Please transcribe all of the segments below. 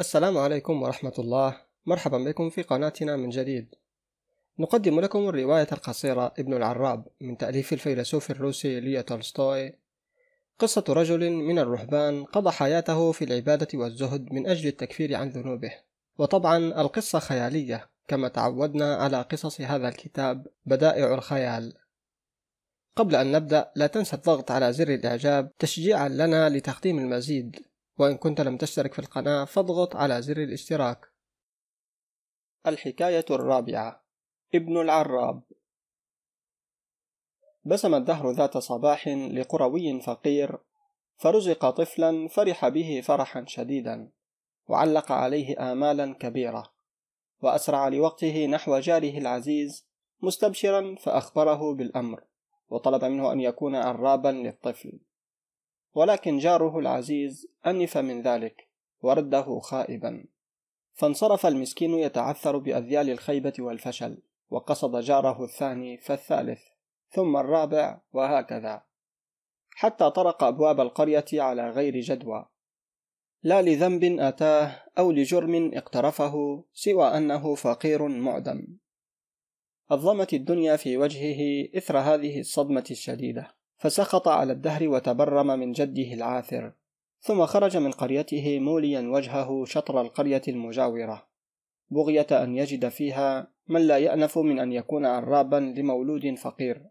السلام عليكم ورحمة الله. مرحبا بكم في قناتنا من جديد. نقدم لكم الرواية القصيرة ابن العراب من تأليف الفيلسوف الروسي ليو تولستوي. قصة رجل من الرهبان قضى حياته في العبادة والزهد من أجل التكفير عن ذنوبه. وطبعا القصة خيالية كما تعودنا على قصص هذا الكتاب بدائع الخيال. قبل أن نبدأ لا تنسى الضغط على زر الإعجاب تشجيعا لنا لتقديم المزيد. وإن كنت لم تشترك في القناة فاضغط على زر الاشتراك. الحكاية الرابعة. ابن العراب. بسم الدهر ذات صباح لقروي فقير فرزق طفلا فرح به فرحا شديدا وعلق عليه آمالا كبيرة وأسرع لوقته نحو جاره العزيز مستبشرا فأخبره بالأمر وطلب منه أن يكون عرابا للطفل. ولكن جاره العزيز أنف من ذلك ورده خائبا. فانصرف المسكين يتعثر بأذيال الخيبة والفشل وقصد جاره الثاني فالثالث ثم الرابع وهكذا. حتى طرق أبواب القرية على غير جدوى. لا لذنب أتاه أو لجرم اقترفه سوى أنه فقير معدم. أظلمت الدنيا في وجهه إثر هذه الصدمة الشديدة. فسخط على الدهر وتبرم من جده العاثر ثم خرج من قريته موليا وجهه شطر القرية المجاورة. بغية أن يجد فيها من لا يأنف من أن يكون عرابا لمولود فقير.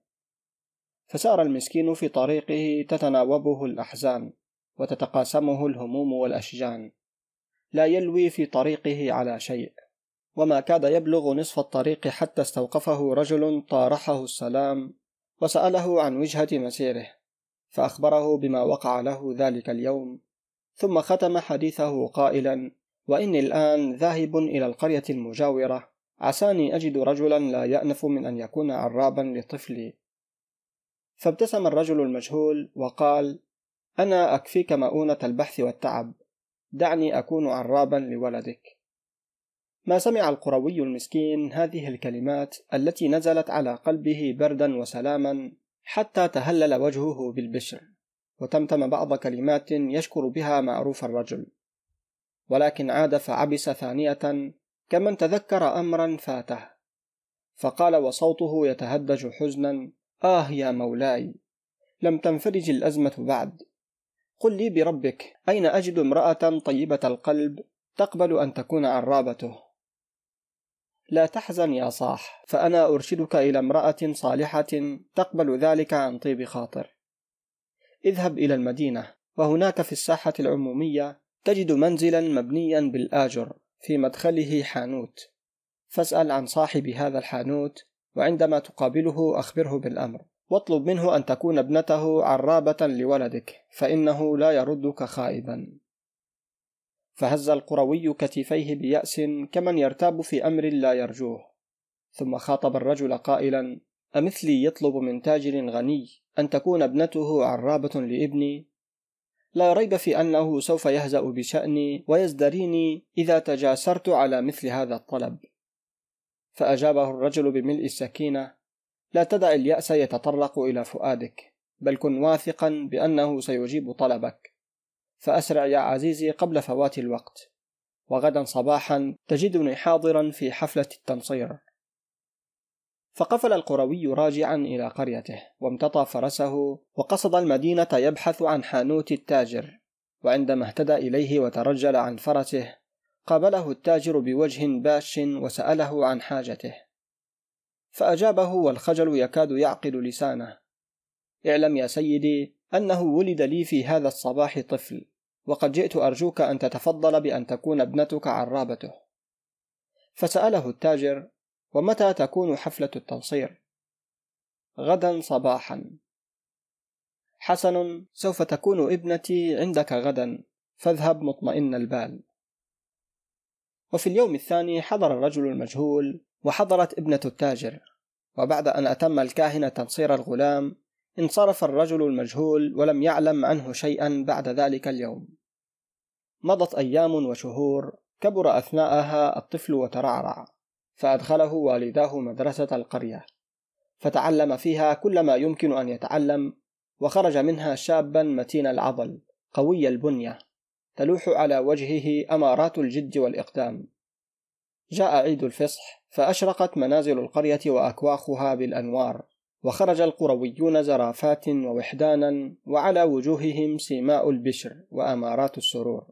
فسار المسكين في طريقه تتناوبه الأحزان وتتقاسمه الهموم والأشجان. لا يلوي في طريقه على شيء وما كاد يبلغ نصف الطريق حتى استوقفه رجل طارحه السلام وسأله عن وجهة مسيره فأخبره بما وقع له ذلك اليوم ثم ختم حديثه قائلا وإني الآن ذاهب إلى القرية المجاورة عساني أجد رجلا لا يأنف من أن يكون عرابا لطفلي. فابتسم الرجل المجهول وقال أنا أكفيك مؤونة البحث والتعب دعني أكون عرابا لولدك. ما سمع القروي المسكين هذه الكلمات التي نزلت على قلبه بردا وسلاما حتى تهلل وجهه بالبشر وتمتم بعض كلمات يشكر بها معروف الرجل. ولكن عاد فعبس ثانية كمن تذكر أمرا فاته فقال وصوته يتهدج حزنا آه يا مولاي لم تنفرج الأزمة بعد. قل لي بربك أين أجد امرأة طيبة القلب تقبل أن تكون عرابته؟ لا تحزن يا صاح فأنا أرشدك إلى امرأة صالحة تقبل ذلك عن طيب خاطر. اذهب إلى المدينة وهناك في الساحة العمومية تجد منزلا مبنيا بالآجر في مدخله حانوت. فاسأل عن صاحب هذا الحانوت وعندما تقابله أخبره بالأمر. واطلب منه أن تكون ابنته عرابة لولدك فإنه لا يردك خائبا. فهز القروي كتفيه بيأس كمن يرتاب في أمر لا يرجوه. ثم خاطب الرجل قائلا أمثلي يطلب من تاجر غني أن تكون ابنته عرابة لابني؟ لا ريب في أنه سوف يهزأ بشأني ويزدريني إذا تجاسرت على مثل هذا الطلب. فأجابه الرجل بملء السكينة لا تدع اليأس يتطرق إلى فؤادك بل كن واثقا بأنه سيجيب طلبك. فأسرع يا عزيزي قبل فوات الوقت. وغدا صباحا تجدني حاضرا في حفلة التنصير فقفل القروي راجعا إلى قريته وامتطى فرسه وقصد المدينة يبحث عن حانوت التاجر. وعندما اهتدى إليه وترجل عن فرسه قابله التاجر بوجه باش وسأله عن حاجته. فأجابه والخجل يكاد يعقد لسانه. اعلم يا سيدي أنه ولد لي في هذا الصباح طفل. وقد جئت أرجوك أن تتفضل بأن تكون ابنتك عرابته. فسأله التاجر ومتى تكون حفلة التنصير؟ غدا صباحا. حسن سوف تكون ابنتي عندك غدا فاذهب مطمئن البال. وفي اليوم الثاني حضر الرجل المجهول وحضرت ابنة التاجر وبعد أن أتم الكاهن تنصير الغلام انصرف الرجل المجهول ولم يعلم عنه شيئا بعد ذلك اليوم. مضت أيام وشهور كبر أثناءها الطفل وترعرع فأدخله والداه مدرسة القرية فتعلم فيها كل ما يمكن أن يتعلم وخرج منها شابا متين العضل قوي البنية تلوح على وجهه أمارات الجد والإقدام. جاء عيد الفصح فأشرقت منازل القرية وأكواخها بالأنوار وخرج القرويون زرافات ووحدانا وعلى وجوههم سيماء البشر وأمارات السرور.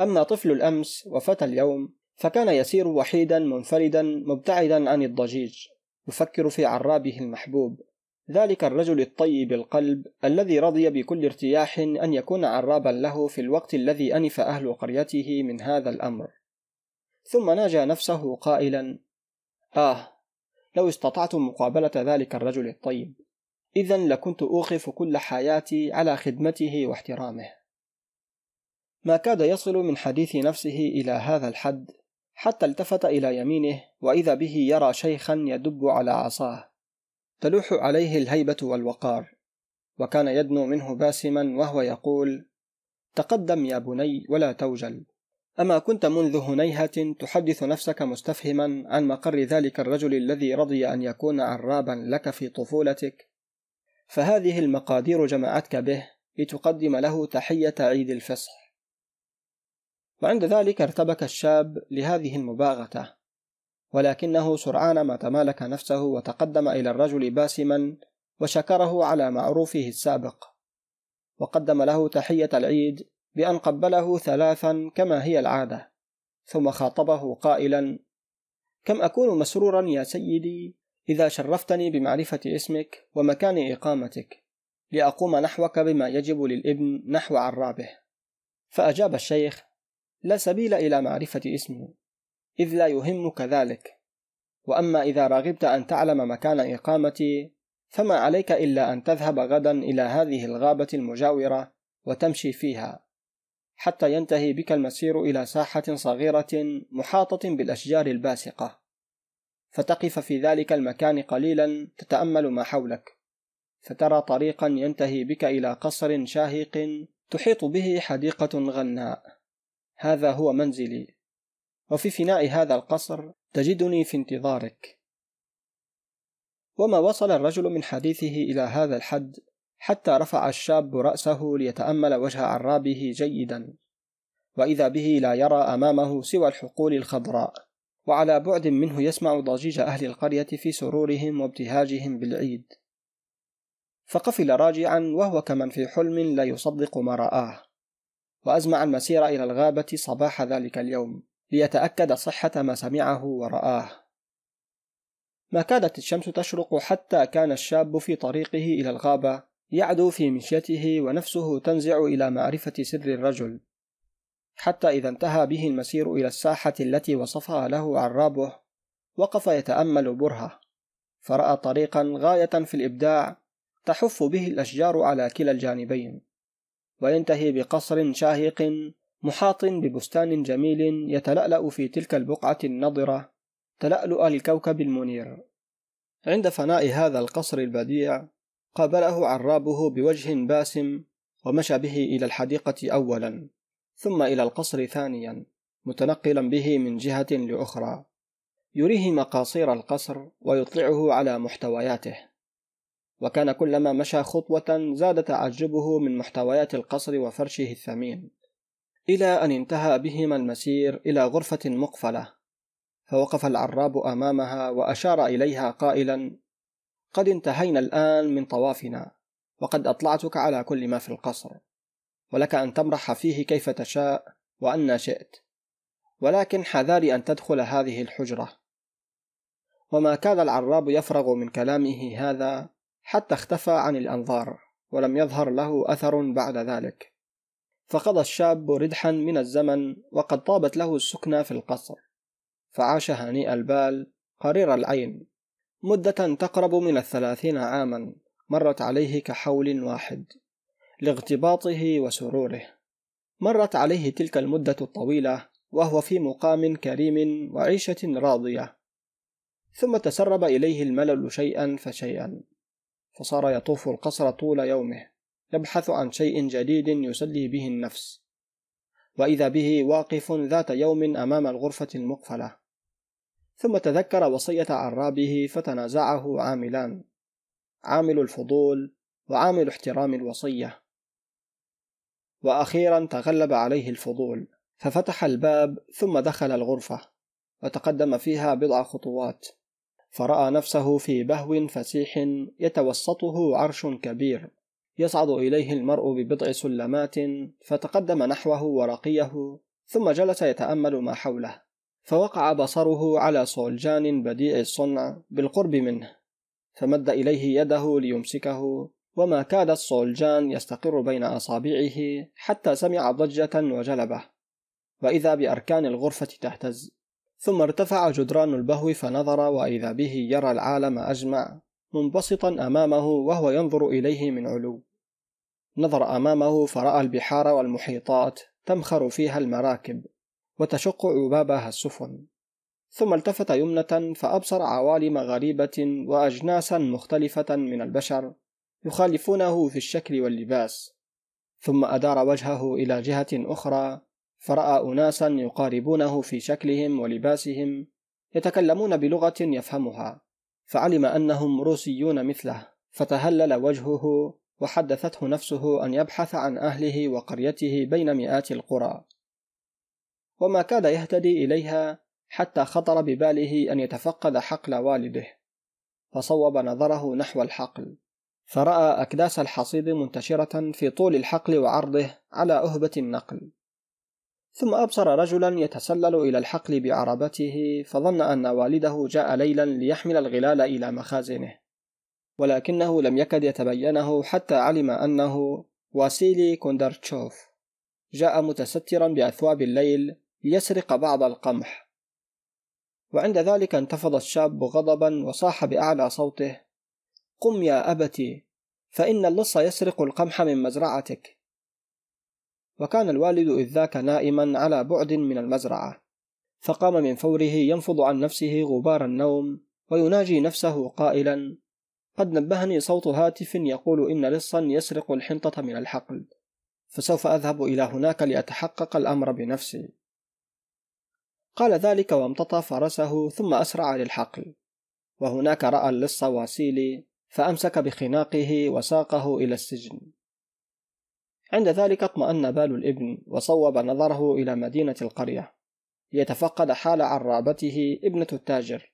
أما طفل الأمس وفتى اليوم فكان يسير وحيدا منفردا مبتعدا عن الضجيج يفكر في عرابه المحبوب. ذلك الرجل الطيب القلب الذي رضي بكل ارتياح أن يكون عرابا له في الوقت الذي أنف أهل قريته من هذا الأمر. ثم ناجى نفسه قائلا آه لو استطعت مقابلة ذلك الرجل الطيب. إذا لكنت أوقف كل حياتي على خدمته واحترامه. ما كاد يصل من حديث نفسه إلى هذا الحد حتى التفت إلى يمينه وإذا به يرى شيخا يدب على عصاه. تلوح عليه الهيبة والوقار وكان يدنو منه باسما وهو يقول تقدم يا بني ولا توجل. أما كنت منذ هنيهة تحدث نفسك مستفهما عن مقر ذلك الرجل الذي رضي أن يكون عرابا لك في طفولتك؟ فهذه المقادير جمعتك به لتقدم له تحية عيد الفصح. وعند ذلك ارتبك الشاب لهذه المباغتة ولكنه سرعان ما تمالك نفسه وتقدم إلى الرجل باسما وشكره على معروفه السابق وقدم له تحية العيد بأن قبله ثلاثا كما هي العادة ثم خاطبه قائلا كم أكون مسرورا يا سيدي إذا شرفتني بمعرفة اسمك ومكان إقامتك لأقوم نحوك بما يجب للإبن نحو عرابه. فأجاب الشيخ لا سبيل إلى معرفة اسمه إذ لا يهمك ذلك وأما إذا رغبت أن تعلم مكان إقامتي فما عليك إلا أن تذهب غدا إلى هذه الغابة المجاورة وتمشي فيها. حتى ينتهي بك المسير إلى ساحة صغيرة محاطة بالأشجار الباسقة. فتقف في ذلك المكان قليلا تتأمل ما حولك. فترى طريقا ينتهي بك إلى قصر شاهق تحيط به حديقة غناء. هذا هو منزلي. وفي فناء هذا القصر تجدني في انتظارك. وما وصل الرجل من حديثه إلى هذا الحد؟ حتى رفع الشاب رأسه ليتأمل وجه عرابه جيدا. وإذا به لا يرى أمامه سوى الحقول الخضراء. وعلى بعد منه يسمع ضجيج أهل القرية في سرورهم وابتهاجهم بالعيد. فقفل راجعا وهو كمن في حلم لا يصدق ما رآه. وأزمع المسير إلى الغابة صباح ذلك اليوم ليتأكد صحة ما سمعه ورآه. ما كادت الشمس تشرق حتى كان الشاب في طريقه إلى الغابة يعدو في مشيته ونفسه تنزع إلى معرفة سر الرجل حتى إذا انتهى به المسير إلى الساحة التي وصفها له عرابه وقف يتأمل برهة فرأى طريقا غاية في الإبداع تحف به الأشجار على كلا الجانبين وينتهي بقصر شاهق محاط ببستان جميل يتلألأ في تلك البقعة النضرة تلألؤ الكوكب المنير. عند فناء هذا القصر البديع قابله عرابه بوجه باسم ومشى به إلى الحديقة أولا ثم إلى القصر ثانيا متنقلا به من جهة لأخرى. يريه مقاصير القصر ويطلعه على محتوياته. وكان كلما مشى خطوة زاد تعجبه من محتويات القصر وفرشه الثمين إلى أن انتهى بهما المسير إلى غرفة مقفلة فوقف العراب أمامها وأشار إليها قائلا قد انتهينا الآن من طوافنا وقد أطلعتك على كل ما في القصر ولك أن تمرح فيه كيف تشاء وأن شئت. ولكن حذاري أن تدخل هذه الحجرة. وما كان العراب يفرغ من كلامه هذا حتى اختفى عن الأنظار ولم يظهر له أثر بعد ذلك. فقضى الشاب ردحا من الزمن وقد طابت له السكنى في القصر فعاش هنيء البال قرير العين. مدة تقرب من الثلاثين عاما مرت عليه كحول واحد لاغتباطه وسروره. مرت عليه تلك المدة الطويلة وهو في مقام كريم وعيشة راضية. ثم تسرب إليه الملل شيئا فشيئا فصار يطوف القصر طول يومه يبحث عن شيء جديد يسلي به النفس. وإذا به واقف ذات يوم أمام الغرفة المقفلة ثم تذكر وصية عرابه فتنازعه عاملان عامل الفضول وعامل احترام الوصية. وأخيرا تغلب عليه الفضول ففتح الباب ثم دخل الغرفة وتقدم فيها بضع خطوات. فرأى نفسه في بهو فسيح يتوسطه عرش كبير يصعد إليه المرء ببضع سلمات فتقدم نحوه ورقيه ثم جلس يتأمل ما حوله. فوقع بصره على صولجان بديع الصنع بالقرب منه فمد إليه يده ليمسكه وما كاد الصولجان يستقر بين أصابعه حتى سمع ضجة وجلبة وإذا بأركان الغرفة تهتز. ثم ارتفع جدران البهو فنظر وإذا به يرى العالم أجمع منبسطا أمامه وهو ينظر إليه من علو. نظر أمامه فرأى البحار والمحيطات تمخر فيها المراكب. وتشق عبابها السفن. ثم التفت يمنة فأبصر عوالم غريبة وأجناسا مختلفة من البشر يخالفونه في الشكل واللباس. ثم أدار وجهه إلى جهة أخرى فرأى أناسا يقاربونه في شكلهم ولباسهم يتكلمون بلغة يفهمها. فعلم أنهم روسيون مثله. فتهلل وجهه وحدثته نفسه أن يبحث عن أهله وقريته بين مئات القرى. وما كاد يهتدي إليها حتى خطر بباله أن يتفقد حقل والده فصوب نظره نحو الحقل فرأى أكداس الحصيد منتشرة في طول الحقل وعرضه على أهبة النقل. ثم أبصر رجلا يتسلل إلى الحقل بعربته فظن أن والده جاء ليلا ليحمل الغلال إلى مخازنه ولكنه لم يكد يتبينه حتى علم أنه واسيلي كوندرتشوف. جاء متسترا بأثواب الليل ليسرق بعض القمح. وعند ذلك انتفض الشاب غضبا وصاح بأعلى صوته قم يا أبتي فإن اللص يسرق القمح من مزرعتك. وكان الوالد إذ ذاك نائما على بعد من المزرعة فقام من فوره ينفض عن نفسه غبار النوم ويناجي نفسه قائلا قد نبهني صوت هاتف يقول إن لصا يسرق الحنطة من الحقل فسوف أذهب إلى هناك لأتحقق الأمر بنفسي. قال ذلك وامتطى فرسه ثم أسرع للحقل. وهناك رأى اللص واسيلي فأمسك بخناقه وساقه إلى السجن. عند ذلك اطمأن بال الابن وصوب نظره إلى مدينة القرية. ليتفقد حال عرابته ابنة التاجر.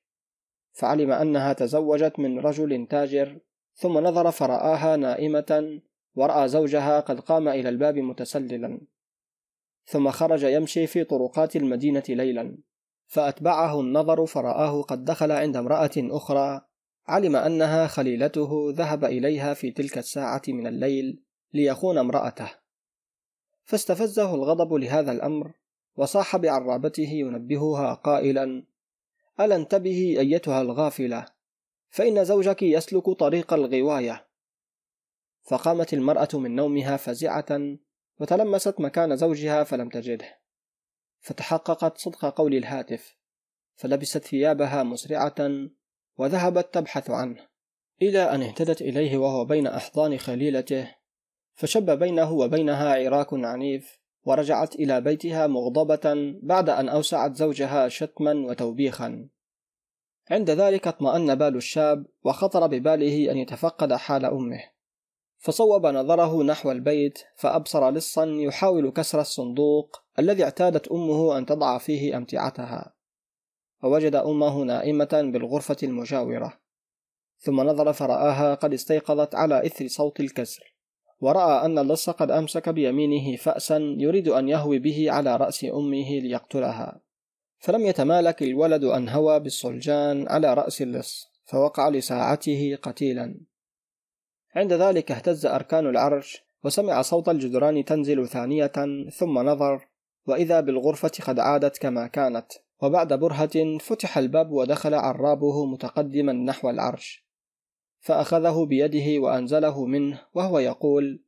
فعلم أنها تزوجت من رجل تاجر ثم نظر فرآها نائمة ورأى زوجها قد قام إلى الباب متسللا. ثم خرج يمشي في طرقات المدينة ليلا. فأتبعه النظر فرآه قد دخل عند امرأة أخرى. علم أنها خليلته ذهب إليها في تلك الساعة من الليل ليخون امرأته. فاستفزه الغضب لهذا الأمر وصاح بعرابته ينبهها قائلا ألا انتبهي أيتها الغافلة فإن زوجك يسلك طريق الغواية. فقامت المرأة من نومها فزعة وتلمست مكان زوجها فلم تجده. فتحققت صدق قول الهاتف فلبست ثيابها مسرعة وذهبت تبحث عنه إلى أن اهتدت إليه وهو بين أحضان خليلته فشب بينه وبينها عراك عنيف ورجعت إلى بيتها مغضبة بعد أن أوسعت زوجها شتما وتوبيخا. عند ذلك اطمأن بال الشاب وخطر بباله أن يتفقد حال أمه. فصوب نظره نحو البيت فأبصر لصا يحاول كسر الصندوق الذي اعتادت أمه أن تضع فيه أمتعتها. ووجد أمه نائمة بالغرفة المجاورة. ثم نظر فرآها قد استيقظت على إثر صوت الكسر. ورأى أن اللص قد أمسك بيمينه فأسا يريد أن يهوي به على رأس أمه ليقتلها. فلم يتمالك الولد أن هوى بالصلجان على رأس اللص فوقع لساعته قتيلا. عند ذلك اهتز أركان العرش وسمع صوت الجدران تنزل ثانية ثم نظر وإذا بالغرفة قد عادت كما كانت. وبعد برهة فتح الباب ودخل عرابه متقدما نحو العرش. فأخذه بيده وأنزله منه وهو يقول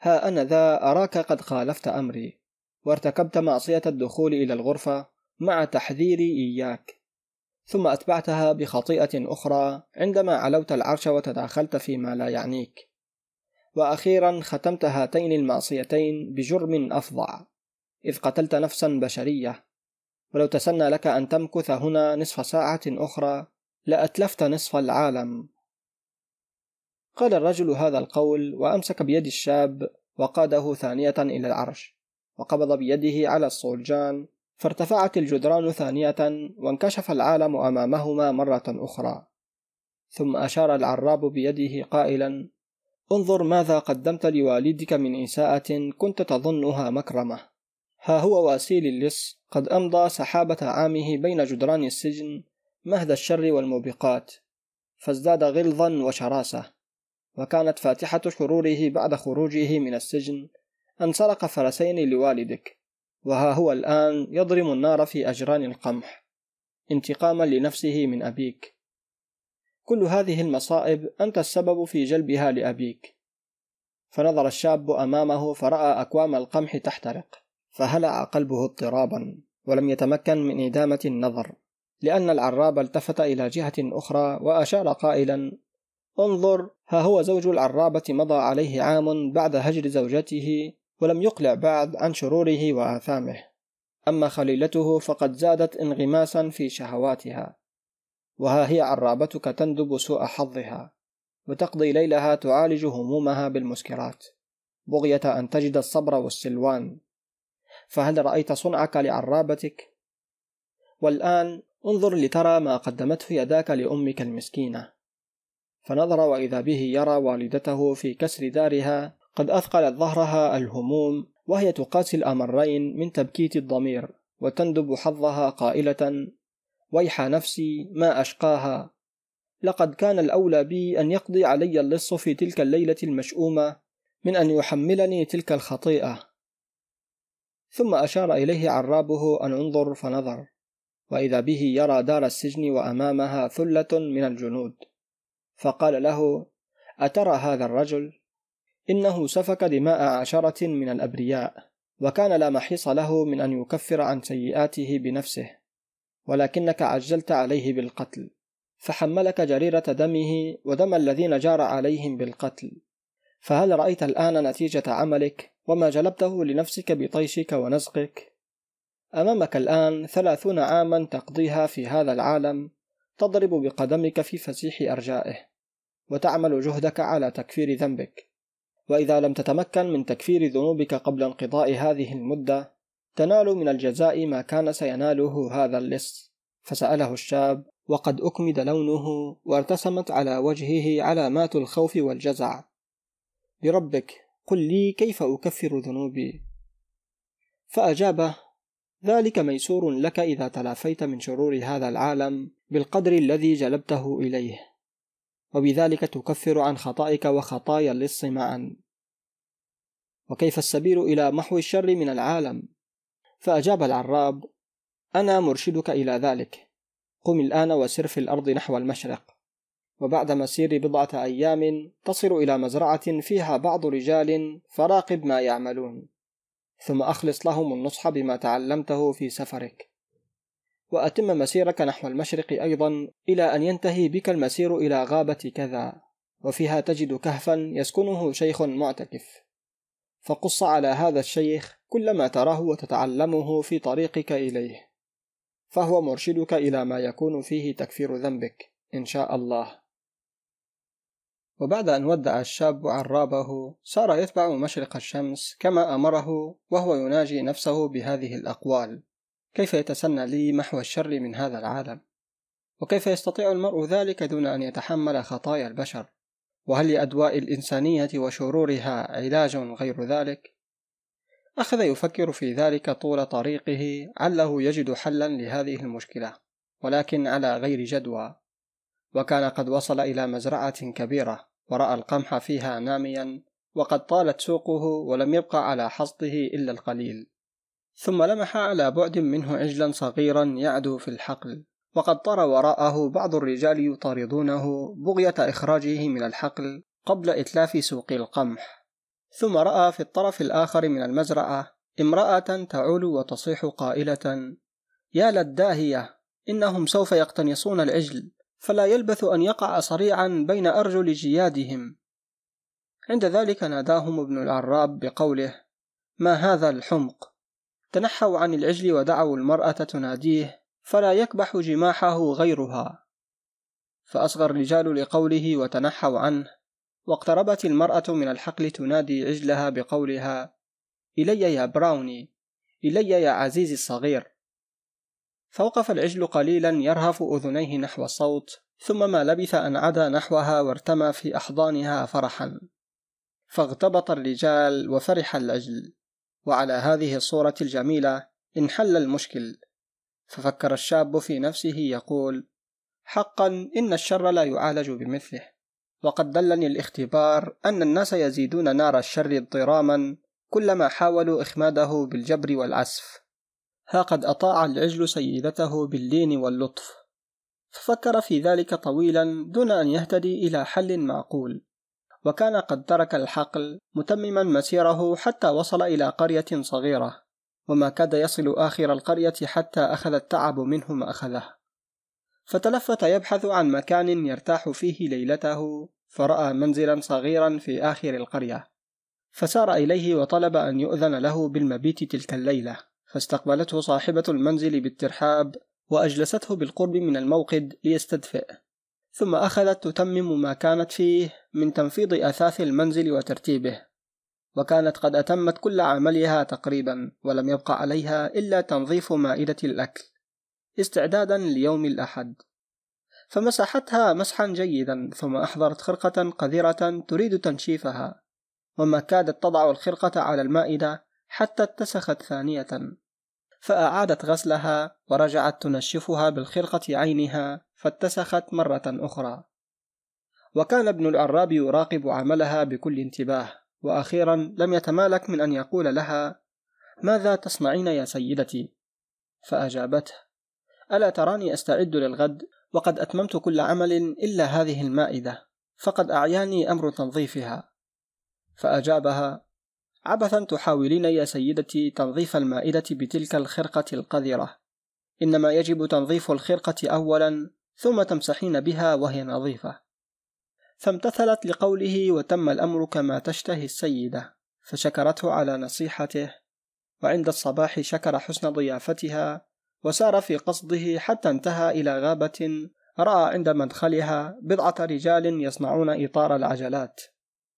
ها أنا ذا أراك قد خالفت أمري. وارتكبت معصية الدخول إلى الغرفة مع تحذيري إياك. ثم أتبعتها بخطيئة أخرى عندما علوت العرش وتداخلت فيما لا يعنيك. وأخيرا ختمت هاتين المعصيتين بجرم أفظع إذ قتلت نفسا بشرية. ولو تسنى لك أن تمكث هنا نصف ساعة أخرى لأتلفت نصف العالم. قال الرجل هذا القول وأمسك بيد الشاب وقاده ثانية إلى العرش وقبض بيده على الصولجان فارتفعت الجدران ثانية وانكشف العالم أمامهما مرة أخرى. ثم أشار العراب بيده قائلا انظر ماذا قدمت لوالدك من إساءة كنت تظنها مكرمة. ها هو واسيل اللص. قد أمضى سحابة عامه بين جدران السجن مهد الشر والموبقات فازداد غلظا وشراسة. وكانت فاتحة شروره بعد خروجه من السجن أن سرق فرسين لوالدك. وها هو الآن يضرم النار في أجران القمح انتقاما لنفسه من أبيك. كل هذه المصائب أنت السبب في جلبها لأبيك. فنظر الشاب أمامه فرأى أكوام القمح تحترق فهلع قلبه اضطرابا ولم يتمكن من إدامة النظر لأن العراب التفت إلى جهة أخرى وأشار قائلا انظر ها هو زوج العرابة مضى عليه عام بعد هجر زوجته ولم يقلع بعد عن شروره وآثامه. أما خليلته فقد زادت انغماسا في شهواتها. وها هي عرابتك تندب سوء حظها وتقضي ليلها تعالج همومها بالمسكرات بغية أن تجد الصبر والسلوان. فهل رأيت صنعك لعرابتك؟ والآن انظر لترى ما قدمته يداك لأمك المسكينة. فنظر وإذا به يرى والدته في كسر دارها قد أثقلت ظهرها الهموم وهي تقاسي الأمرين من تبكيت الضمير وتندب حظها قائلة ويح نفسي ما أشقاها. لقد كان الأولى بي أن يقضي علي اللص في تلك الليلة المشؤومة من أن يحملني تلك الخطيئة. ثم أشار إليه عرابه أن انظر فنظر وإذا به يرى دار السجن وأمامها ثلة من الجنود. فقال له أترى هذا الرجل؟ إنه سفك دماء عشرة من الأبرياء وكان لا محيص له من أن يكفر عن سيئاته بنفسه ولكنك عجلت عليه بالقتل فحملك جريرة دمه ودم الذين جار عليهم بالقتل فهل رأيت الآن نتيجة عملك وما جلبته لنفسك بطيشك ونزقك؟ أمامك الآن ثلاثون عاما تقضيها في هذا العالم تضرب بقدمك في فسيح أرجائه وتعمل جهدك على تكفير ذنبك وإذا لم تتمكن من تكفير ذنوبك قبل انقضاء هذه المدة تنال من الجزاء ما كان سيناله هذا اللص. فسأله الشاب وقد أكمد لونه وارتسمت على وجهه علامات الخوف والجزع. بربك قل لي كيف أكفر ذنوبي؟ فأجابه ذلك ميسور لك إذا تلافيت من شرور هذا العالم بالقدر الذي جلبته إليه. وبذلك تكفر عن خطائك وخطايا اللص معا. وكيف السبيل إلى محو الشر من العالم؟ فأجاب العراب أنا مرشدك إلى ذلك. قم الآن وسر في الأرض نحو المشرق. وبعد مسير بضعة أيام تصل إلى مزرعة فيها بعض رجال فراقب ما يعملون. ثم أخلص لهم النصح بما تعلمته في سفرك. وأتم مسيرك نحو المشرق أيضا إلى أن ينتهي بك المسير إلى غابة كذا وفيها تجد كهفا يسكنه شيخ معتكف. فقص على هذا الشيخ كل ما تراه وتتعلمه في طريقك إليه. فهو مرشدك إلى ما يكون فيه تكفير ذنبك إن شاء الله. وبعد أن ودع الشاب عرابه صار يتبع مشرق الشمس كما أمره وهو يناجي نفسه بهذه الأقوال. كيف يتسنى لي محو الشر من هذا العالم؟ وكيف يستطيع المرء ذلك دون أن يتحمل خطايا البشر؟ وهل لأدواء الإنسانية وشرورها علاج غير ذلك؟ أخذ يفكر في ذلك طول طريقه عله يجد حلا لهذه المشكلة ولكن على غير جدوى. وكان قد وصل إلى مزرعة كبيرة ورأى القمح فيها ناميا وقد طالت سوقه ولم يبقى على حصده إلا القليل. ثم لمح على بعد منه عجلا صغيرا يعدو في الحقل وقد طار وراءه بعض الرجال يطاردونه بغية إخراجه من الحقل قبل إتلاف سوق القمح. ثم رأى في الطرف الآخر من المزرعة امرأة تعول وتصيح قائلة يا للداهية إنهم سوف يقتنصون العجل فلا يلبث أن يقع صريعا بين أرجل جيادهم. عند ذلك ناداهم ابن العراب بقوله ما هذا الحمق؟ تنحوا عن العجل ودعوا المرأة تناديه فلا يكبح جماحه غيرها. فأصغى الرجال لقوله وتنحوا عنه واقتربت المرأة من الحقل تنادي عجلها بقولها إلي يا براوني إلي يا عزيزي الصغير. فوقف العجل قليلا يرهف أذنيه نحو الصوت ثم ما لبث أن عدا نحوها وارتمى في أحضانها فرحا. فاغتبط الرجال وفرح العجل. وعلى هذه الصورة الجميلة انحل المشكل. ففكر الشاب في نفسه يقول حقا إن الشر لا يعالج بمثله. وقد دلني الاختبار أن الناس يزيدون نار الشر اضطراما كلما حاولوا إخماده بالجبر والعسف ها قد أطاع العجل سيدته باللين واللطف. ففكر في ذلك طويلا دون أن يهتدي إلى حل معقول. وكان قد ترك الحقل متمما مسيره حتى وصل إلى قرية صغيرة وما كاد يصل آخر القرية حتى أخذ التعب منه ما أخذه. فتلفت يبحث عن مكان يرتاح فيه ليلته فرأى منزلا صغيرا في آخر القرية. فسار إليه وطلب أن يؤذن له بالمبيت تلك الليلة فاستقبلته صاحبة المنزل بالترحاب وأجلسته بالقرب من الموقد ليستدفئ. ثم أخذت تتمم ما كانت فيه من تنفيض أثاث المنزل وترتيبه وكانت قد أتمت كل عملها تقريبا ولم يبق عليها إلا تنظيف مائدة الأكل استعدادا ليوم الأحد. فمسحتها مسحا جيدا ثم أحضرت خرقة قذرة تريد تنشيفها وما كادت تضع الخرقة على المائدة حتى اتسخت ثانية. فأعادت غسلها ورجعت تنشفها بالخرقة عينها فاتسخت مرة أخرى. وكان ابن العراب يراقب عملها بكل انتباه وأخيرا لم يتمالك من أن يقول لها ماذا تصنعين يا سيدتي؟ فأجابته ألا تراني أستعد للغد وقد أتممت كل عمل إلا هذه المائدة فقد أعياني أمر تنظيفها. فأجابها عبثا تحاولين يا سيدتي تنظيف المائدة بتلك الخرقة القذرة إنما يجب تنظيف الخرقة أولا ثم تمسحين بها وهي نظيفة. فامتثلت لقوله وتم الأمر كما تشتهي السيدة فشكرته على نصيحته وعند الصباح شكر حسن ضيافتها وسار في قصده حتى انتهى إلى غابة رأى عند مدخلها بضعة رجال يصنعون إطار العجلات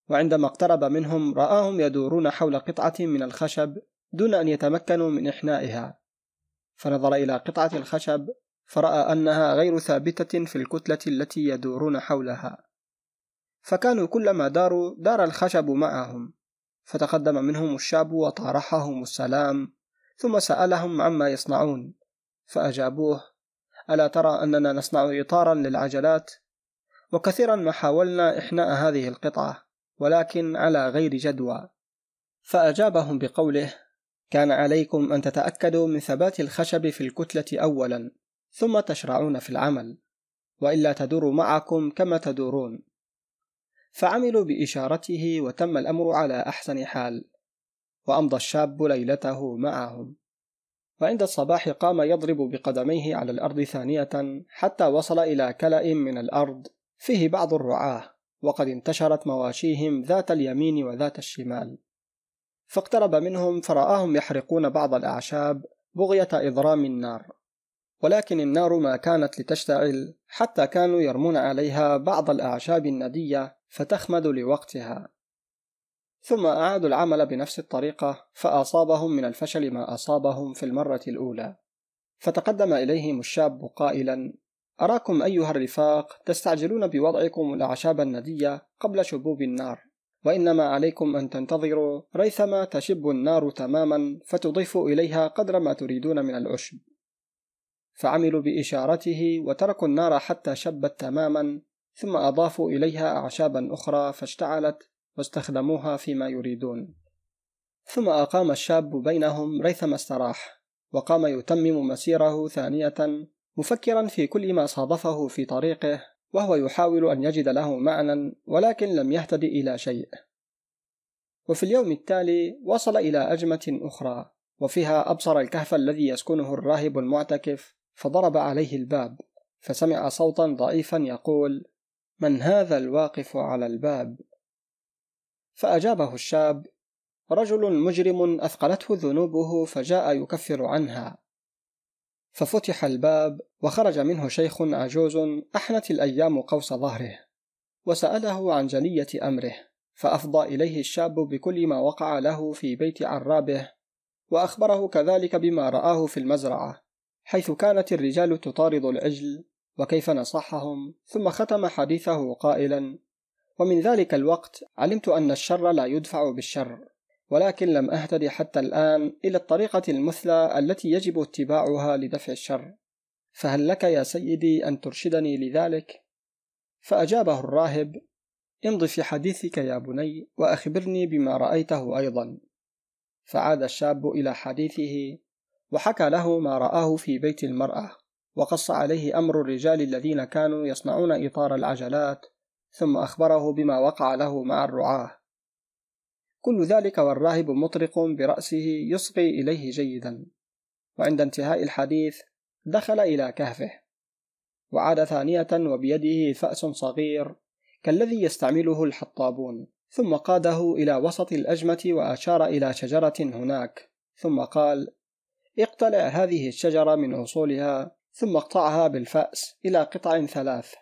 وعندما اقترب منهم رآهم يدورون حول قطعة من الخشب دون أن يتمكنوا من إحنائها. فنظر إلى قطعة الخشب فرأى أنها غير ثابتة في الكتلة التي يدورون حولها. فكانوا كلما داروا دار الخشب معهم. فتقدم منهم الشاب وطارحهم السلام ثم سألهم عما يصنعون. فأجابوه ألا ترى أننا نصنع إطارا للعجلات؟ وكثيرا ما حاولنا إحناء هذه القطعة ولكن على غير جدوى. فأجابهم بقوله كان عليكم أن تتأكدوا من ثبات الخشب في الكتلة أولا. ثم تشرعون في العمل وإلا تدور معكم كما تدورون. فعملوا بإشارته وتم الأمر على أحسن حال وأمضى الشاب ليلته معهم. وعند الصباح قام يضرب بقدميه على الأرض ثانية حتى وصل إلى كلأ من الأرض فيه بعض الرعاة وقد انتشرت مواشيهم ذات اليمين وذات الشمال. فاقترب منهم فرآهم يحرقون بعض الأعشاب بغية إضرام النار. ولكن النار ما كانت لتشتعل حتى كانوا يرمون عليها بعض الأعشاب الندية فتخمد لوقتها. ثم أعادوا العمل بنفس الطريقة فأصابهم من الفشل ما أصابهم في المرة الأولى. فتقدم إليهم الشاب قائلا أراكم أيها الرفاق تستعجلون بوضعكم الأعشاب الندية قبل شبوب النار وإنما عليكم أن تنتظروا ريثما تشب النار تماما فتضيفوا إليها قدر ما تريدون من العشب. فعملوا بإشارته وتركوا النار حتى شبت تماما ثم أضافوا إليها أعشابا أخرى فاشتعلت واستخدموها فيما يريدون. ثم أقام الشاب بينهم ريثما استراح وقام يتمم مسيره ثانية مفكرا في كل ما صادفه في طريقه وهو يحاول أن يجد له معنى ولكن لم يهتد إلى شيء. وفي اليوم التالي وصل إلى أجمة أخرى وفيها أبصر الكهف الذي يسكنه الراهب المعتكف فضرب عليه الباب فسمع صوتا ضعيفا يقول من هذا الواقف على الباب؟ فأجابه الشاب رجل مجرم أثقلته ذنوبه فجاء يكفر عنها. ففتح الباب وخرج منه شيخ عجوز أحنت الأيام قوس ظهره وسأله عن جلية أمره فأفضى إليه الشاب بكل ما وقع له في بيت عرابه وأخبره كذلك بما رآه في المزرعة. حيث كانت الرجال تطارد العجل وكيف نصحهم ثم ختم حديثه قائلا ومن ذلك الوقت علمت أن الشر لا يدفع بالشر ولكن لم أهتد حتى الآن إلى الطريقة المثلى التي يجب اتباعها لدفع الشر فهل لك يا سيدي أن ترشدني لذلك؟ فأجابه الراهب امض في حديثك يا بني وأخبرني بما رأيته أيضا فعاد الشاب إلى حديثه وحكى له ما رآه في بيت المرأة وقص عليه أمر الرجال الذين كانوا يصنعون إطار العجلات ثم أخبره بما وقع له مع الرعاة. كل ذلك والراهب مطرق برأسه يصغي إليه جيدا. وعند انتهاء الحديث دخل إلى كهفه. وعاد ثانية وبيده فأس صغير كالذي يستعمله الحطابون. ثم قاده إلى وسط الأجمة وأشار إلى شجرة هناك ثم قال اقتلع هذه الشجرة من أصولها ثم اقطعها بالفأس إلى قطع ثلاث.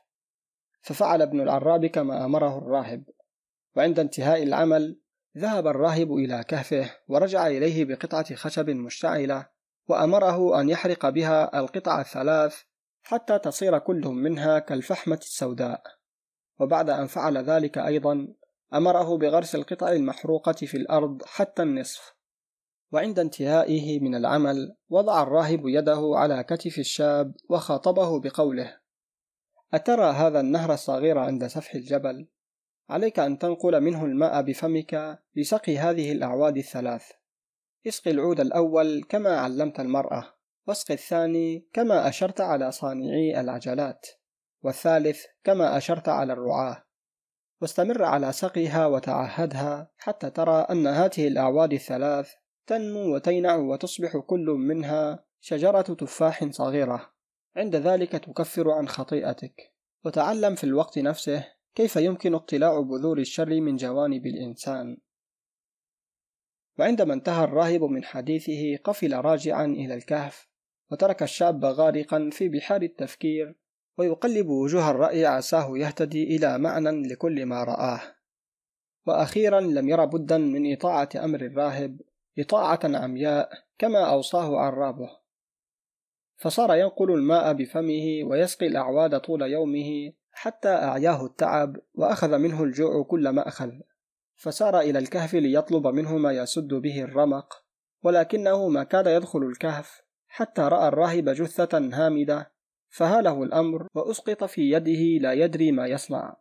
ففعل ابن العراب كما أمره الراهب. وعند انتهاء العمل ذهب الراهب إلى كهفه ورجع إليه بقطعة خشب مشتعلة وأمره أن يحرق بها القطع الثلاث حتى تصير كل منها كالفحمة السوداء. وبعد أن فعل ذلك أيضا أمره بغرس القطع المحروقة في الأرض حتى النصف. وعند انتهائه من العمل وضع الراهب يده على كتف الشاب وخاطبه بقوله أترى هذا النهر الصغير عند سفح الجبل؟ عليك أن تنقل منه الماء بفمك لسقي هذه الأعواد الثلاث اسق العود الأول كما علمت المرأة واسق الثاني كما أشرت على صانعي العجلات والثالث كما أشرت على الرعاة واستمر على سقيها وتعهدها حتى ترى أن هذه الأعواد الثلاث تنمو وتينع وتصبح كل منها شجرة تفاح صغيرة. عند ذلك تكفر عن خطيئتك. وتعلم في الوقت نفسه كيف يمكن اقتلاع بذور الشر من جوانب الإنسان. وعندما انتهى الراهب من حديثه قفل راجعا إلى الكهف وترك الشاب غارقا في بحار التفكير ويقلب وجوه الرأي عساه يهتدي إلى معنى لكل ما رآه. وأخيرا لم ير بدا من إطاعة أمر الراهب إطاعة عمياء كما أوصاه عرابة. فصار ينقل الماء بفمه ويسقي الأعواد طول يومه حتى أعياه التعب وأخذ منه الجوع كل ما أخذ. فسار إلى الكهف ليطلب منه ما يسد به الرمق ولكنه ما كاد يدخل الكهف حتى رأى الراهب جثة هامدة فهاله الأمر وأسقط في يده لا يدري ما يصنع.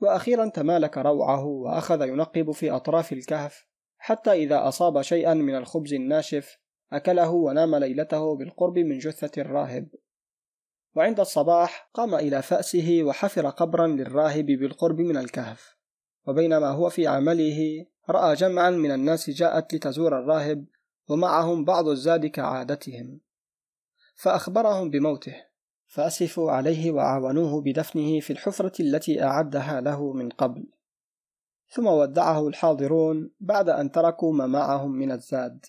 وأخيرا تمالك روعه وأخذ ينقب في أطراف الكهف حتى إذا أصاب شيئا من الخبز الناشف أكله ونام ليلته بالقرب من جثة الراهب. وعند الصباح قام إلى فأسه وحفر قبرا للراهب بالقرب من الكهف. وبينما هو في عمله رأى جمعا من الناس جاءت لتزور الراهب ومعهم بعض الزاد كعادتهم. فأخبرهم بموته فأسفوا عليه وعاونوه بدفنه في الحفرة التي أعدها له من قبل. ثم ودعه الحاضرون بعد أن تركوا ما معهم من الزاد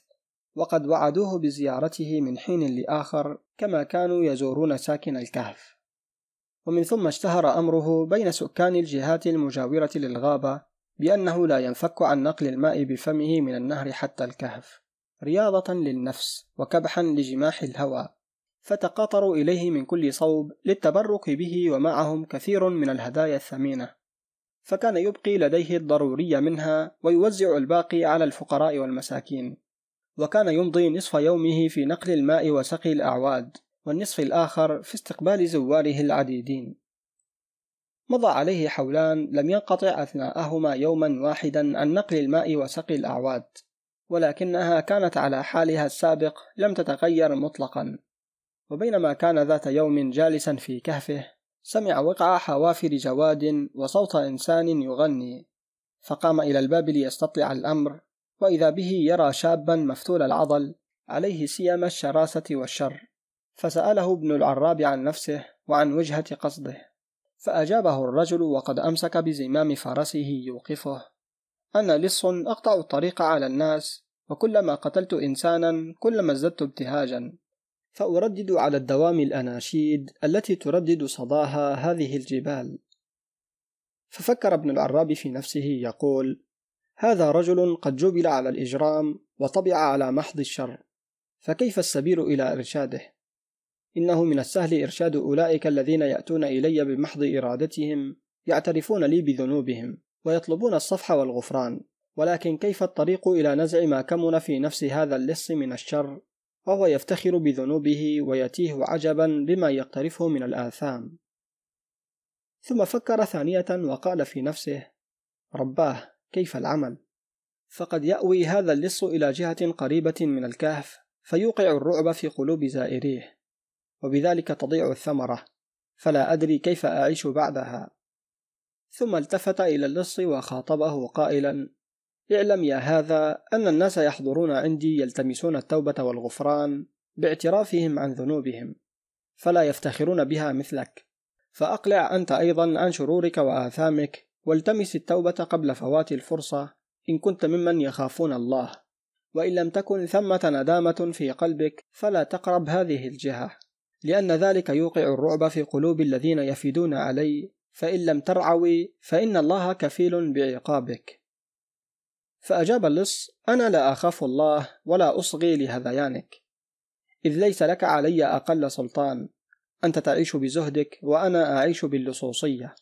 وقد وعدوه بزيارته من حين لآخر كما كانوا يزورون ساكن الكهف. ومن ثم اشتهر أمره بين سكان الجهات المجاورة للغابة بأنه لا ينفك عن نقل الماء بفمه من النهر حتى الكهف رياضة للنفس وكبحا لجماح الهوى فتقاطروا إليه من كل صوب للتبرك به ومعهم كثير من الهدايا الثمينة. فكان يبقي لديه الضروري منها ويوزع الباقي على الفقراء والمساكين. وكان يمضي نصف يومه في نقل الماء وسقي الأعواد والنصف الآخر في استقبال زواره العديدين. مضى عليه حولان لم ينقطع أثناءهما يوما واحدا عن نقل الماء وسقي الأعواد ولكنها كانت على حالها السابق لم تتغير مطلقا. وبينما كان ذات يوم جالسا في كهفه سمع وقع حوافر جواد وصوت إنسان يغني فقام إلى الباب ليستطلع الأمر وإذا به يرى شابا مفتول العضل عليه سيم الشراسة والشر. فسأله ابن العراب عن نفسه وعن وجهة قصده فأجابه الرجل وقد أمسك بزمام فرسه يوقفه. أنا لص أقطع الطريق على الناس وكلما قتلت إنسانا كلما ازددت ابتهاجا. فأردد على الدوام الأناشيد التي تردد صداها هذه الجبال ففكر ابن العراب في نفسه يقول هذا رجل قد جبل على الإجرام وطبع على محض الشر فكيف السبيل إلى إرشاده؟ إنه من السهل إرشاد أولئك الذين يأتون إلي بمحض إرادتهم يعترفون لي بذنوبهم ويطلبون الصفح والغفران ولكن كيف الطريق إلى نزع ما كمن في نفس هذا اللص من الشر وهو يفتخر بذنوبه ويتيه عجبا بما يقترفه من الآثام. ثم فكر ثانية وقال في نفسه رباه كيف العمل؟ فقد يأوي هذا اللص إلى جهة قريبة من الكهف فيوقع الرعب في قلوب زائريه وبذلك تضيع الثمرة فلا أدري كيف أعيش بعدها. ثم التفت إلى اللص وخاطبه قائلا اعلم يا هذا أن الناس يحضرون عندي يلتمسون التوبة والغفران باعترافهم عن ذنوبهم فلا يفتخرون بها مثلك. فأقلع أنت أيضا عن شرورك وآثامك والتمس التوبة قبل فوات الفرصة إن كنت ممن يخافون الله. وإن لم تكن ثمة ندامة في قلبك فلا تقرب هذه الجهة لأن ذلك يوقع الرعب في قلوب الذين يفيدون علي فإن لم ترعوي فإن الله كفيل بعقابك. فأجاب اللص أنا لا أخاف الله ولا أصغي لهذيانك. إذ ليس لك علي أقل سلطان. أنت تعيش بزهدك وأنا أعيش باللصوصية.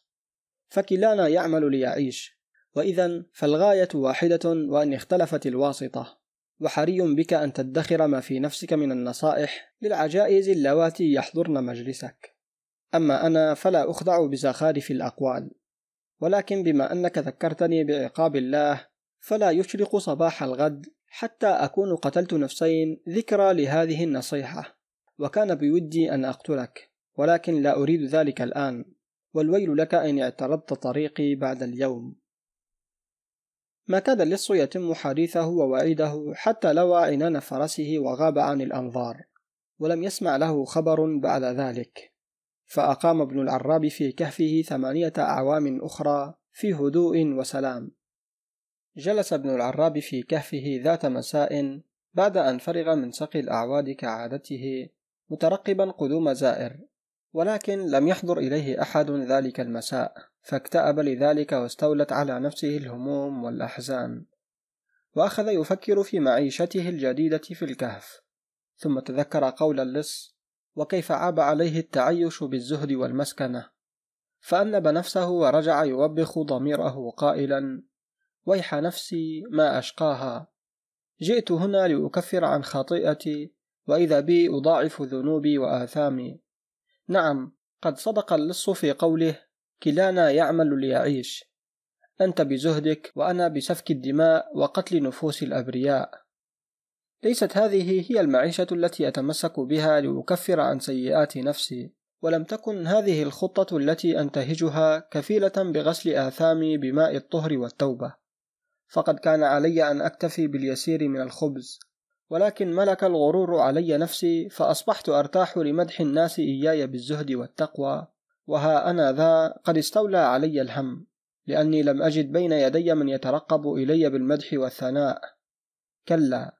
فكلانا يعمل ليعيش. وإذا فالغاية واحدة وأن اختلفت الواسطة. وحري بك أن تدخر ما في نفسك من النصائح للعجائز اللواتي يحضرن مجلسك. أما أنا فلا أخضع بزخارف الأقوال. ولكن بما أنك ذكرتني بعقاب الله فلا يشرق صباح الغد حتى أكون قتلت نفسين ذكرى لهذه النصيحة. وكان بودي أن أقتلك ولكن لا أريد ذلك الآن. والويل لك إن اعترضت طريقي بعد اليوم. ما كاد اللص يتم حديثه ووعيده حتى لوى عنان فرسه وغاب عن الأنظار ولم يسمع له خبر بعد ذلك. فأقام ابن العراب في كهفه ثمانية أعوام أخرى في هدوء وسلام. جلس ابن العراب في كهفه ذات مساء بعد أن فرغ من سقي الأعواد كعادته مترقبا قدوم زائر ولكن لم يحضر إليه أحد ذلك المساء فاكتأب لذلك واستولت على نفسه الهموم والأحزان. وأخذ يفكر في معيشته الجديدة في الكهف ثم تذكر قول اللص وكيف عاب عليه التعيش بالزهد والمسكنة؟ فأنب نفسه ورجع يوبخ ضميره قائلا ويح نفسي ما أشقاها. جئت هنا لأكفر عن خطيئتي وإذا بي أضاعف ذنوبي وآثامي. نعم قد صدق اللص في قوله كلانا يعمل ليعيش. أنت بزهدك وأنا بسفك الدماء وقتل نفوس الأبرياء. ليست هذه هي المعيشة التي أتمسك بها لأكفر عن سيئات نفسي ولم تكن هذه الخطة التي أنتهجها كفيلة بغسل آثامي بماء الطهر والتوبة. فقد كان علي أن أكتفي باليسير من الخبز ولكن ملك الغرور علي نفسي فأصبحت أرتاح لمدح الناس إياي بالزهد والتقوى وها أنا ذا قد استولى علي الهم لأني لم أجد بين يدي من يترقب إلي بالمدح والثناء. كلا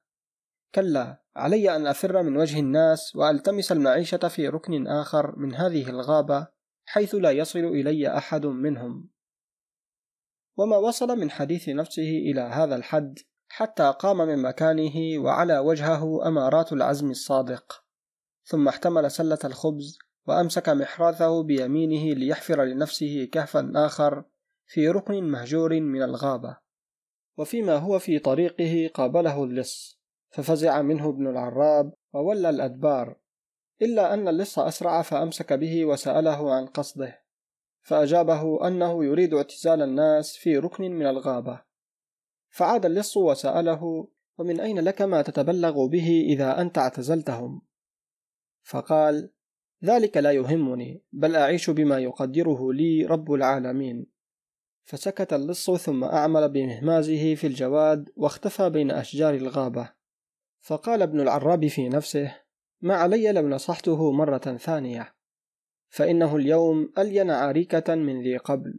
كلا علي أن أفر من وجه الناس وألتمس المعيشة في ركن آخر من هذه الغابة حيث لا يصل إلي أحد منهم. وما وصل من حديث نفسه إلى هذا الحد حتى قام من مكانه وعلى وجهه أمارات العزم الصادق. ثم احتمل سلة الخبز وأمسك محراثه بيمينه ليحفر لنفسه كهفا آخر في ركن مهجور من الغابة. وفيما هو في طريقه قابله اللص ففزع منه ابن العراب وولى الأدبار إلا أن اللص أسرع فأمسك به وسأله عن قصده. فأجابه أنه يريد اعتزال الناس في ركن من الغابة. فعاد اللص وسأله ومن أين لك ما تتبلغ به إذا أنت اعتزلتهم؟ فقال ذلك لا يهمني بل أعيش بما يقدره لي رب العالمين. فسكت اللص ثم أعمل بمهمازه في الجواد واختفى بين أشجار الغابة. فقال ابن العراب في نفسه ما علي لو نصحته مرة ثانية. فإنه اليوم ألين عريكة من ذي قبل.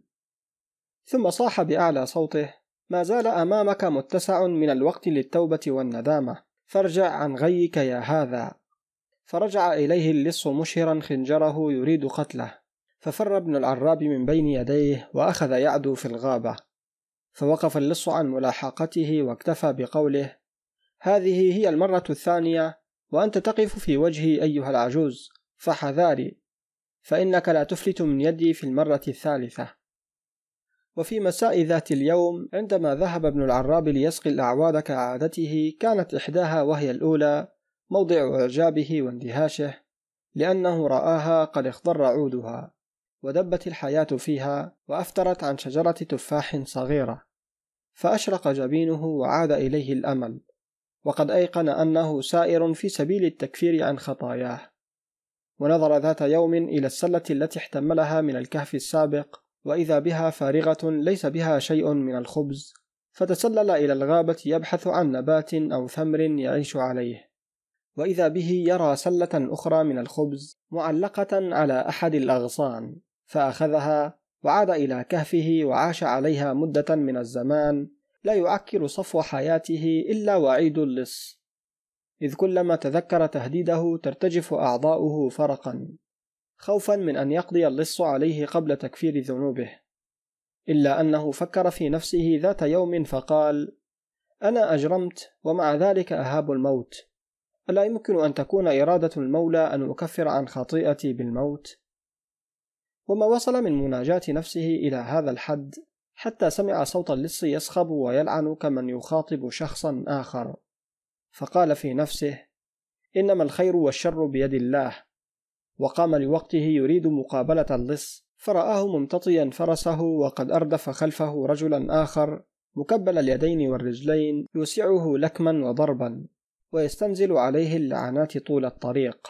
ثم صاح بأعلى صوته ما زال أمامك متسع من الوقت للتوبة والندامة فارجع عن غيك يا هذا. فرجع إليه اللص مشهرا خنجره يريد قتله ففر ابن العراب من بين يديه وأخذ يعدو في الغابة. فوقف اللص عن ملاحقته واكتفى بقوله هذه هي المرة الثانية وأنت تقف في وجهي أيها العجوز فحذاري. فإنك لا تفلت من يدي في المرة الثالثة. وفي مساء ذات اليوم عندما ذهب ابن العراب ليسقي الأعواد كعادته كانت إحداها وهي الأولى موضع إعجابه واندهاشه لأنه رآها قد اخضر عودها ودبت الحياة فيها وأفترت عن شجرة تفاح صغيرة. فأشرق جبينه وعاد إليه الأمل وقد أيقن أنه سائر في سبيل التكفير عن خطاياه. ونظر ذات يوم إلى السلة التي احتملها من الكهف السابق وإذا بها فارغة ليس بها شيء من الخبز فتسلل إلى الغابة يبحث عن نبات أو ثمر يعيش عليه. وإذا به يرى سلة أخرى من الخبز معلقة على أحد الأغصان فأخذها وعاد إلى كهفه وعاش عليها مدة من الزمان لا يعكر صفو حياته إلا وعيد اللص. إذ كلما تذكر تهديده ترتجف أعضاؤه فرقا خوفا من أن يقضي اللص عليه قبل تكفير ذنوبه. إلا أنه فكر في نفسه ذات يوم فقال أنا أجرمت ومع ذلك أهاب الموت. ألا يمكن أن تكون إرادة المولى أن أكفر عن خطيئتي بالموت؟ وما وصل من مناجاة نفسه إلى هذا الحد حتى سمع صوت اللص يصخب ويلعن كمن يخاطب شخصا آخر. فقال في نفسه إنما الخير والشر بيد الله. وقام لوقته يريد مقابلة اللص فرآه ممتطيا فرسه وقد أردف خلفه رجلا آخر مكبل اليدين والرجلين يوسعه لكما وضربا ويستنزل عليه اللعنات طول الطريق.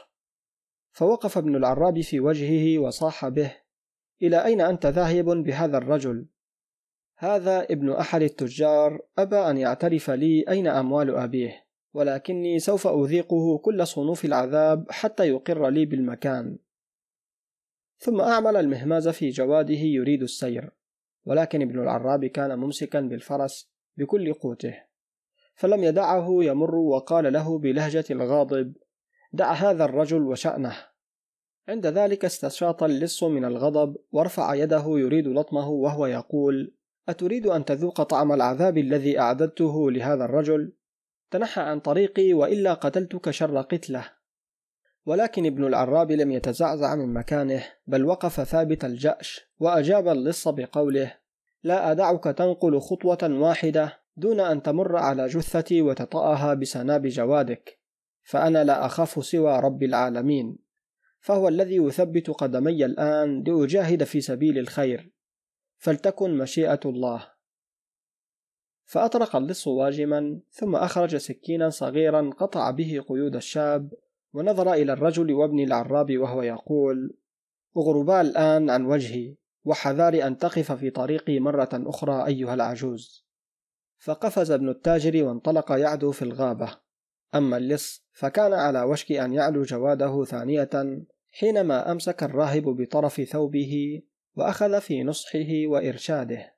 فوقف ابن العراب في وجهه وصاح به إلى أين أنت ذاهب بهذا الرجل؟ هذا ابن أحد التجار أبى أن يعترف لي أين أموال أبيه؟ ولكني سوف أذيقه كل صنوف العذاب حتى يقر لي بالمكان. ثم أعمل المهماز في جواده يريد السير ولكن ابن العراب كان ممسكا بالفرس بكل قوته. فلم يدعه يمر وقال له بلهجة الغاضب دع هذا الرجل وشأنه. عند ذلك استشاط اللص من الغضب ورفع يده يريد لطمه وهو يقول أتريد أن تذوق طعم العذاب الذي أعددته لهذا الرجل؟ تنحى عن طريقي وإلا قتلتك شر قتلة. ولكن ابن العراب لم يتزعزع من مكانه بل وقف ثابت الجأش وأجاب اللص بقوله لا أدعك تنقل خطوة واحدة دون أن تمر على جثتي وتطأها بسناب جوادك فأنا لا أخاف سوى رب العالمين. فهو الذي يثبت قدمي الآن لأجاهد في سبيل الخير. فلتكن مشيئة الله. فأطرق اللص واجما ثم أخرج سكينا صغيرا قطع به قيود الشاب ونظر إلى الرجل وابن العراب وهو يقول اغربا الآن عن وجهي وحذار أن تقف في طريقي مرة أخرى أيها العجوز فقفز ابن التاجر وانطلق يعدو في الغابة. أما اللص فكان على وشك أن يعلو جواده ثانية حينما أمسك الراهب بطرف ثوبه وأخذ في نصحه وإرشاده.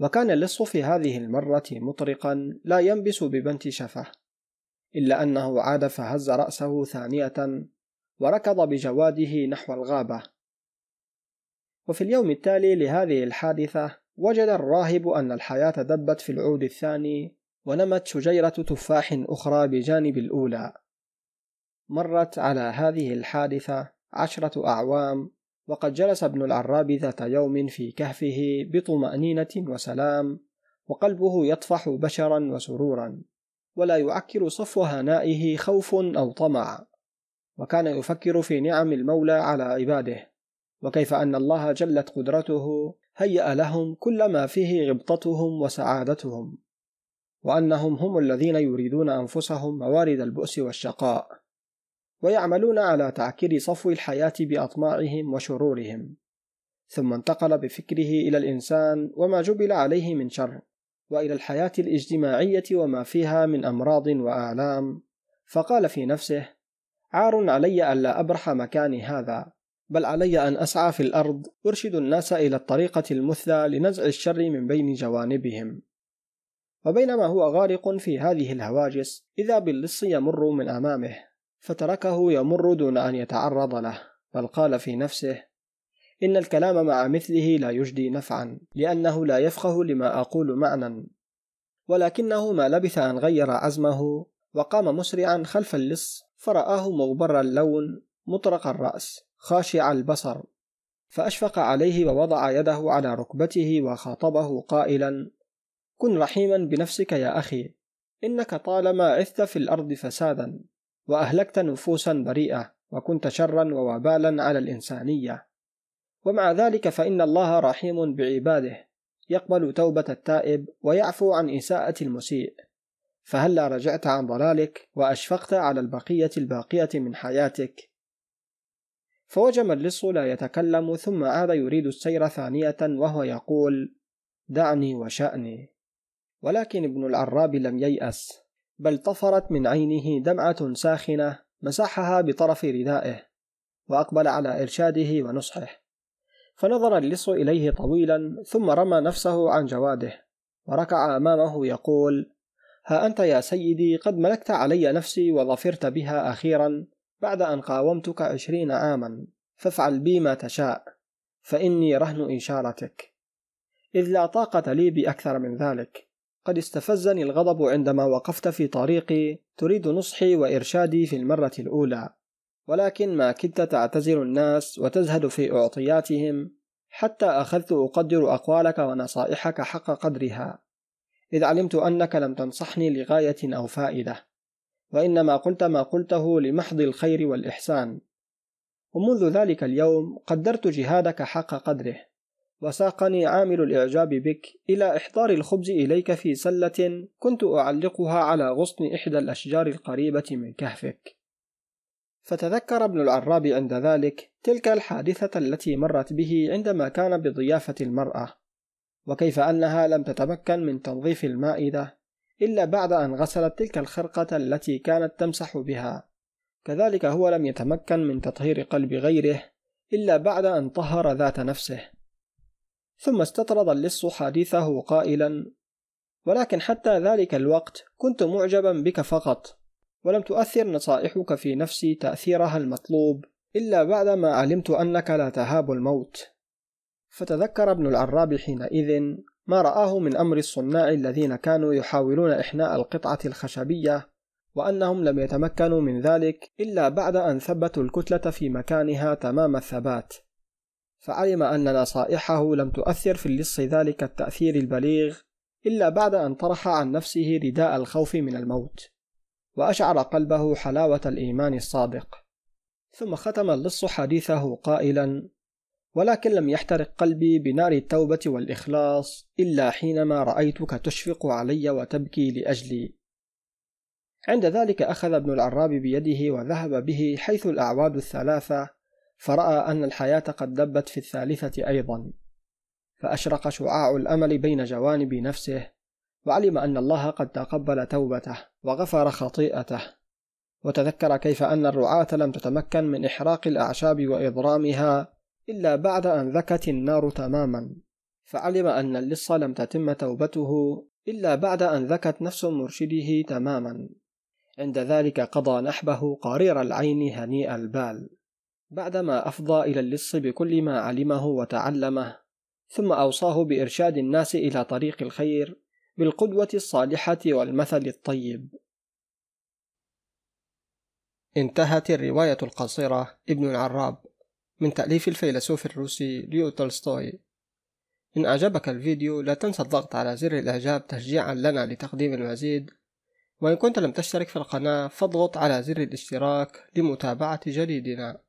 وكان اللص في هذه المرة مطرقا لا ينبس ببنت شفه إلا أنه عاد فهز رأسه ثانية وركض بجواده نحو الغابة. وفي اليوم التالي لهذه الحادثة وجد الراهب أن الحياة دبت في العود الثاني ونمت شجيرة تفاح أخرى بجانب الأولى. مرت على هذه الحادثة عشرة أعوام وقد جلس ابن العراب ذات يوم في كهفه بطمأنينة وسلام وقلبه يطفح بشرا وسرورا ولا يعكر صفو هنائه خوف أو طمع وكان يفكر في نعم المولى على عباده وكيف أن الله جلت قدرته هيأ لهم كل ما فيه غبطتهم وسعادتهم وأنهم هم الذين يريدون أنفسهم موارد البؤس والشقاء. ويعملون على تعكير صفو الحياة بأطماعهم وشرورهم. ثم انتقل بفكره إلى الإنسان وما جبل عليه من شر وإلى الحياة الاجتماعية وما فيها من أمراض وآلام. فقال في نفسه عار علي ألا أبرح مكاني هذا بل علي أن أسعى في الأرض أرشد الناس إلى الطريقة المثلى لنزع الشر من بين جوانبهم. وبينما هو غارق في هذه الهواجس إذا باللص يمر من أمامه. فتركه يمر دون أن يتعرض له بل قال في نفسه إن الكلام مع مثله لا يجدي نفعا لأنه لا يفقه لما أقول معنى ولكنه ما لبث أن غير عزمه وقام مسرعا خلف اللص فرآه مغبر اللون مطرق الرأس خاشع البصر فأشفق عليه ووضع يده على ركبته وخاطبه قائلا كن رحيما بنفسك يا أخي إنك طالما عثت في الأرض فسادا وأهلكت نفوسا بريئة وكنت شرا ووبالا على الإنسانية. ومع ذلك فإن الله رحيم بعباده يقبل توبة التائب ويعفو عن إساءة المسيء. فهلا رجعت عن ضلالك وأشفقت على البقية الباقية من حياتك؟ فوجم اللص لا يتكلم ثم عاد يريد السير ثانية وهو يقول دعني وشأني. ولكن ابن العراب لم ييأس. بل طفرت من عينه دمعة ساخنة مسحها بطرف ردائه وأقبل على إرشاده ونصحه. فنظر اللص إليه طويلا ثم رمى نفسه عن جواده وركع أمامه يقول ها أنت يا سيدي قد ملكت علي نفسي وظفرت بها أخيرا بعد أن قاومتك عشرين عاما فافعل بي ما تشاء فإني رهن إشارتك. إذ لا طاقة لي بأكثر من ذلك. قد استفزني الغضب عندما وقفت في طريقي تريد نصحي وإرشادي في المرة الأولى. ولكن ما كدت تعتزل الناس وتزهد في أعطياتهم حتى أخذت أقدر أقوالك ونصائحك حق قدرها. إذ علمت أنك لم تنصحني لغاية أو فائدة. وإنما قلت ما قلته لمحض الخير والإحسان. ومنذ ذلك اليوم قدرت جهادك حق قدره. وساقني عامل الإعجاب بك إلى إحضار الخبز إليك في سلة كنت أعلقها على غصن إحدى الأشجار القريبة من كهفك. فتذكر ابن العراب عند ذلك تلك الحادثة التي مرت به عندما كان بضيافة المرأة وكيف أنها لم تتمكن من تنظيف المائدة إلا بعد أن غسلت تلك الخرقة التي كانت تمسح بها. كذلك هو لم يتمكن من تطهير قلب غيره إلا بعد أن طهر ذات نفسه. ثم استطرد اللص حديثه قائلا ولكن حتى ذلك الوقت كنت معجبا بك فقط ولم تؤثر نصائحك في نفسي تأثيرها المطلوب إلا بعدما علمت أنك لا تهاب الموت. فتذكر ابن العراب حينئذ ما رآه من أمر الصناع الذين كانوا يحاولون إحناء القطعة الخشبية وأنهم لم يتمكنوا من ذلك إلا بعد أن ثبتوا الكتلة في مكانها تمام الثبات. فعلم أن نصائحه لم تؤثر في اللص ذلك التأثير البليغ إلا بعد أن طرح عن نفسه رداء الخوف من الموت وأشعر قلبه حلاوة الإيمان الصادق. ثم ختم اللص حديثه قائلا ولكن لم يحترق قلبي بنار التوبة والإخلاص إلا حينما رأيتك تشفق علي وتبكي لأجلي عند ذلك أخذ ابن العراب بيده وذهب به حيث الأعواد الثلاثة فرأى أن الحياة قد دبت في الثالثة أيضا فأشرق شعاع الأمل بين جوانب نفسه وعلم أن الله قد تقبل توبته وغفر خطيئته وتذكر كيف أن الرعاة لم تتمكن من إحراق الأعشاب وإضرامها إلا بعد أن ذكت النار تماما. فعلم أن اللص لم تتم توبته إلا بعد أن ذكت نفس مرشده تماما. عند ذلك قضى نحبه قرير العين هنيء البال. بعدما أفضى إلى اللص بكل ما علمه وتعلمه ثم أوصاه بإرشاد الناس إلى طريق الخير بالقدوة الصالحة والمثل الطيب. انتهت الرواية القصيرة ابن العراب من تأليف الفيلسوف الروسي ليو تولستوي. إن أعجبك الفيديو لا تنسى الضغط على زر الإعجاب تشجيعا لنا لتقديم المزيد وإن كنت لم تشترك في القناة فاضغط على زر الاشتراك لمتابعة جديدنا.